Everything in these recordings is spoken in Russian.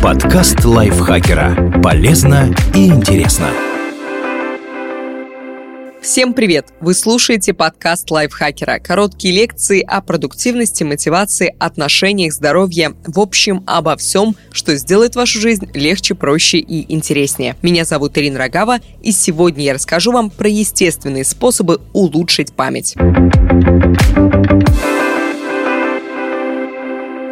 Подкаст лайфхакера. Полезно и интересно. Всем привет! Вы слушаете подкаст лайфхакера. Короткие лекции о продуктивности, мотивации, отношениях, здоровье. В общем, обо всем, что сделает вашу жизнь легче, проще и интереснее. Меня зовут Ирина Рогава, и сегодня я расскажу вам про естественные способы улучшить память.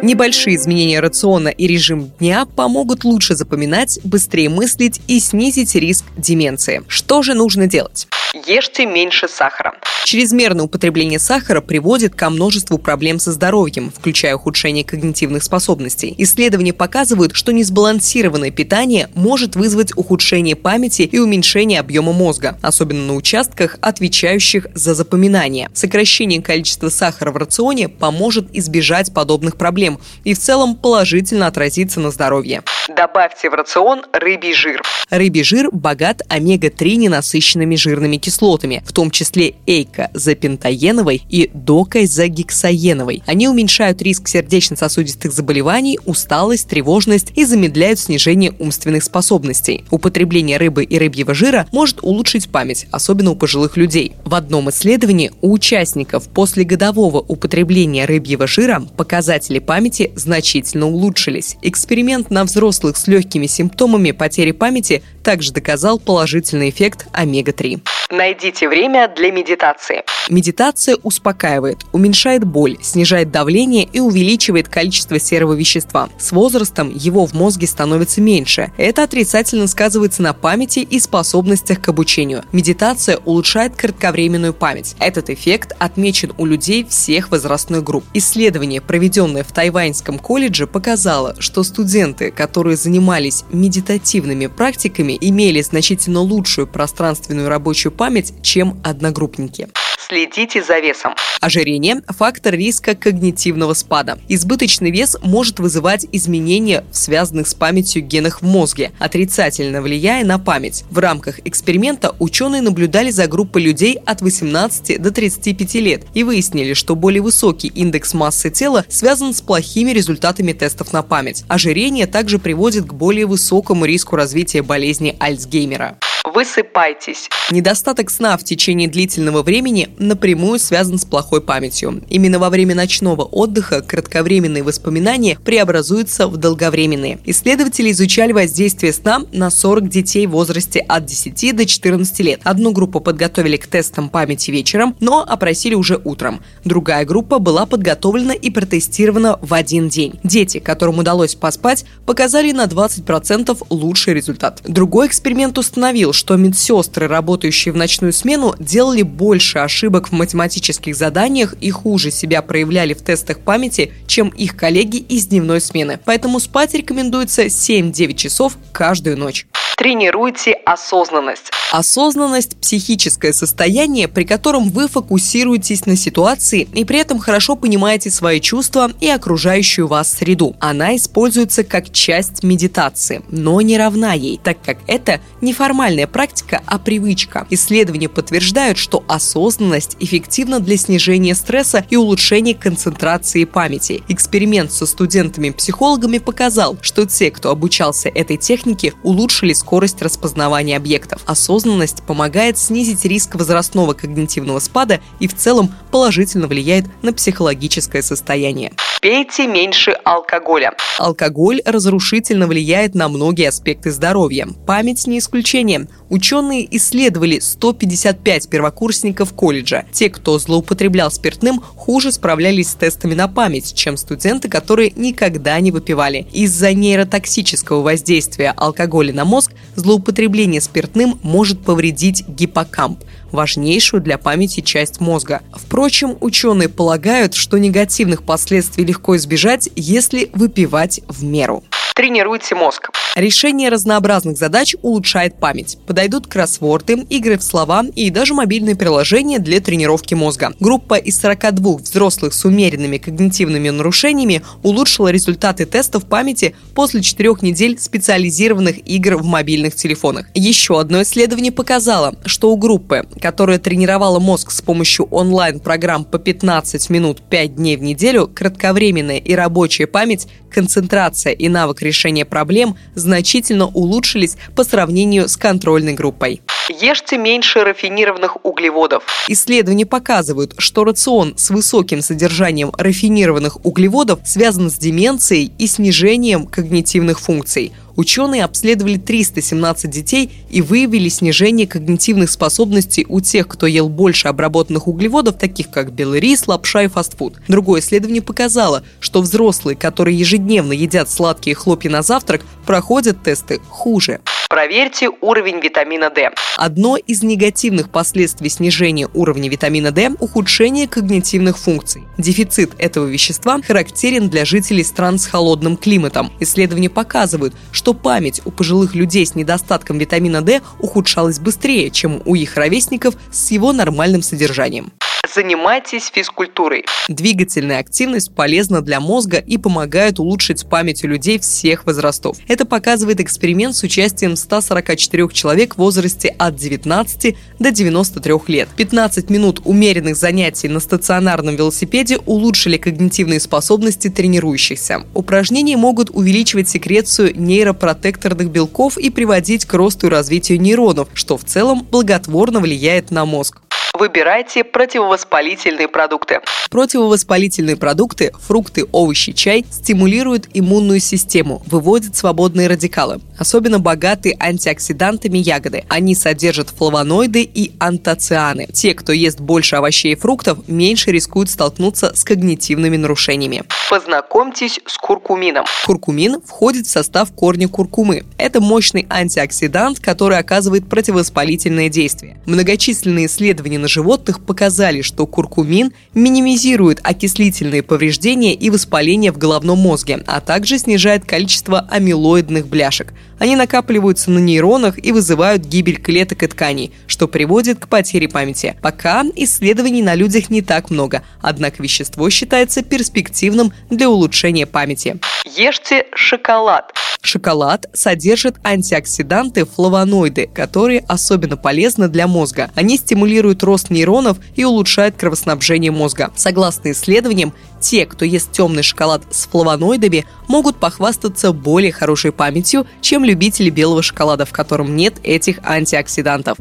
Небольшие изменения рациона и режим дня помогут лучше запоминать, быстрее мыслить и снизить риск деменции. Что же нужно делать? Ешьте меньше сахара. Чрезмерное употребление сахара приводит ко множеству проблем со здоровьем, включая ухудшение когнитивных способностей. Исследования показывают, что несбалансированное питание может вызвать ухудшение памяти и уменьшение объема мозга, особенно на участках, отвечающих за запоминание. Сокращение количества сахара в рационе поможет избежать подобных проблем и в целом положительно отразится на здоровье. Добавьте в рацион рыбий жир. Рыбий жир богат омега-3 ненасыщенными жирными кислотами, в том числе эйкозапентаеновой и докайзагексаеновой. Они уменьшают риск сердечно-сосудистых заболеваний, усталость, тревожность и замедляют снижение умственных способностей. Употребление рыбы и рыбьего жира может улучшить память, особенно у пожилых людей. В одном исследовании у участников после годового употребления рыбьего жира показатели памяти значительно улучшились. Эксперимент на взрослых взрослых с легкими симптомами потери памяти также доказал положительный эффект омега-3. Найдите время для медитации. Медитация успокаивает, уменьшает боль, снижает давление и увеличивает количество серого вещества. С возрастом его в мозге становится меньше. Это отрицательно сказывается на памяти и способностях к обучению. Медитация улучшает кратковременную память. Этот эффект отмечен у людей всех возрастных групп. Исследование, проведенное в Тайваньском колледже, показало, что студенты, которые занимались медитативными практиками, имели значительно лучшую пространственную рабочую память, чем одногруппники. Следите за весом. Ожирение – фактор риска когнитивного спада. Избыточный вес может вызывать изменения в связанных с памятью генах в мозге, отрицательно влияя на память. В рамках эксперимента ученые наблюдали за группой людей от 18 до 35 лет и выяснили, что более высокий индекс массы тела связан с плохими результатами тестов на память. Ожирение также приводит к более высокому риску развития болезни Альцгеймера. Высыпайтесь. Недостаток сна в течение длительного времени напрямую связан с плохой памятью. Именно во время ночного отдыха кратковременные воспоминания преобразуются в долговременные. Исследователи изучали воздействие сна на 40 детей в возрасте от 10 до 14 лет. Одну группу подготовили к тестам памяти вечером, но опросили уже утром. Другая группа была подготовлена и протестирована в один день. Дети, которым удалось поспать, показали на 20% лучший результат. Другой эксперимент установил, что медсестры, работающие в ночную смену, делали больше ошибок в математических заданиях и хуже себя проявляли в тестах памяти, чем их коллеги из дневной смены. Поэтому спать рекомендуется 7-9 часов каждую ночь. Тренируйте осознанность. Осознанность – психическое состояние, при котором вы фокусируетесь на ситуации и при этом хорошо понимаете свои чувства и окружающую вас среду. Она используется как часть медитации, но не равна ей, так как это неформальная практика, а привычка. Исследования подтверждают, что осознанность эффективна для снижения стресса и улучшения концентрации памяти. Эксперимент со студентами-психологами показал, что те, кто обучался этой технике, улучшили скорость распознавания объектов. Осознанность помогает снизить риск возрастного когнитивного спада и в целом положительно влияет на психологическое состояние. Пейте меньше алкоголя. Алкоголь разрушительно влияет на многие аспекты здоровья. Память не исключение. Ученые исследовали 155 первокурсников колледжа. Те, кто злоупотреблял спиртным, хуже справлялись с тестами на память, чем студенты, которые никогда не выпивали. Из-за нейротоксического воздействия алкоголя на мозг злоупотребление спиртным может повредить гиппокамп важнейшую для памяти часть мозга. Впрочем, ученые полагают, что негативных последствий легко избежать, если выпивать в меру. Тренируйте мозг. Решение разнообразных задач улучшает память. Подойдут кроссворды, игры в слова и даже мобильные приложения для тренировки мозга. Группа из 42 взрослых с умеренными когнитивными нарушениями улучшила результаты тестов памяти после четырех недель специализированных игр в мобильных телефонах. Еще одно исследование показало, что у группы, которая тренировала мозг с помощью онлайн-программ по 15 минут 5 дней в неделю, кратковременная и рабочая память, концентрация и навык решения проблем значительно улучшились по сравнению с контрольной группой. Ешьте меньше рафинированных углеводов. Исследования показывают, что рацион с высоким содержанием рафинированных углеводов связан с деменцией и снижением когнитивных функций – Ученые обследовали 317 детей и выявили снижение когнитивных способностей у тех, кто ел больше обработанных углеводов, таких как белый рис, лапша и фастфуд. Другое исследование показало, что взрослые, которые ежедневно едят сладкие хлопья на завтрак, проходят тесты хуже. Проверьте уровень витамина D. Одно из негативных последствий снижения уровня витамина D – ухудшение когнитивных функций. Дефицит этого вещества характерен для жителей стран с холодным климатом. Исследования показывают, что память у пожилых людей с недостатком витамина D ухудшалась быстрее, чем у их ровесников с его нормальным содержанием. Занимайтесь физкультурой. Двигательная активность полезна для мозга и помогает улучшить память у людей всех возрастов. Это показывает эксперимент с участием 144 человек в возрасте от 19 до 93 лет. 15 минут умеренных занятий на стационарном велосипеде улучшили когнитивные способности тренирующихся. Упражнения могут увеличивать секрецию нейропротекторных белков и приводить к росту и развитию нейронов, что в целом благотворно влияет на мозг. Выбирайте противовоспалительные продукты. Противовоспалительные продукты, фрукты, овощи, чай стимулируют иммунную систему, выводят свободные радикалы. Особенно богаты антиоксидантами ягоды. Они содержат флавоноиды и антоцианы. Те, кто ест больше овощей и фруктов, меньше рискуют столкнуться с когнитивными нарушениями. Познакомьтесь с куркумином. Куркумин входит в состав корня куркумы. Это мощный антиоксидант, который оказывает противовоспалительное действие. Многочисленные исследования на животных показали, что куркумин минимизирует окислительные повреждения и воспаление в головном мозге, а также снижает количество амилоидных бляшек. Они накапливаются на нейронах и вызывают гибель клеток и тканей, что приводит к потере памяти. Пока исследований на людях не так много, однако вещество считается перспективным для улучшения памяти. Ешьте шоколад. Шоколад содержит антиоксиданты флавоноиды, которые особенно полезны для мозга. Они стимулируют рост нейронов и улучшают кровоснабжение мозга. Согласно исследованиям, те, кто ест темный шоколад с флавоноидами, могут похвастаться более хорошей памятью, чем любители белого шоколада, в котором нет этих антиоксидантов.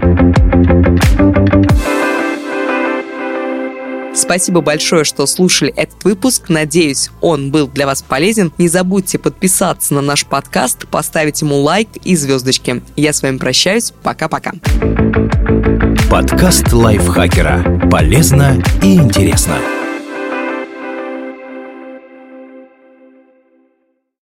Спасибо большое, что слушали этот выпуск. Надеюсь, он был для вас полезен. Не забудьте подписаться на наш подкаст, поставить ему лайк и звездочки. Я с вами прощаюсь. Пока-пока. Подкаст лайфхакера. Полезно и интересно.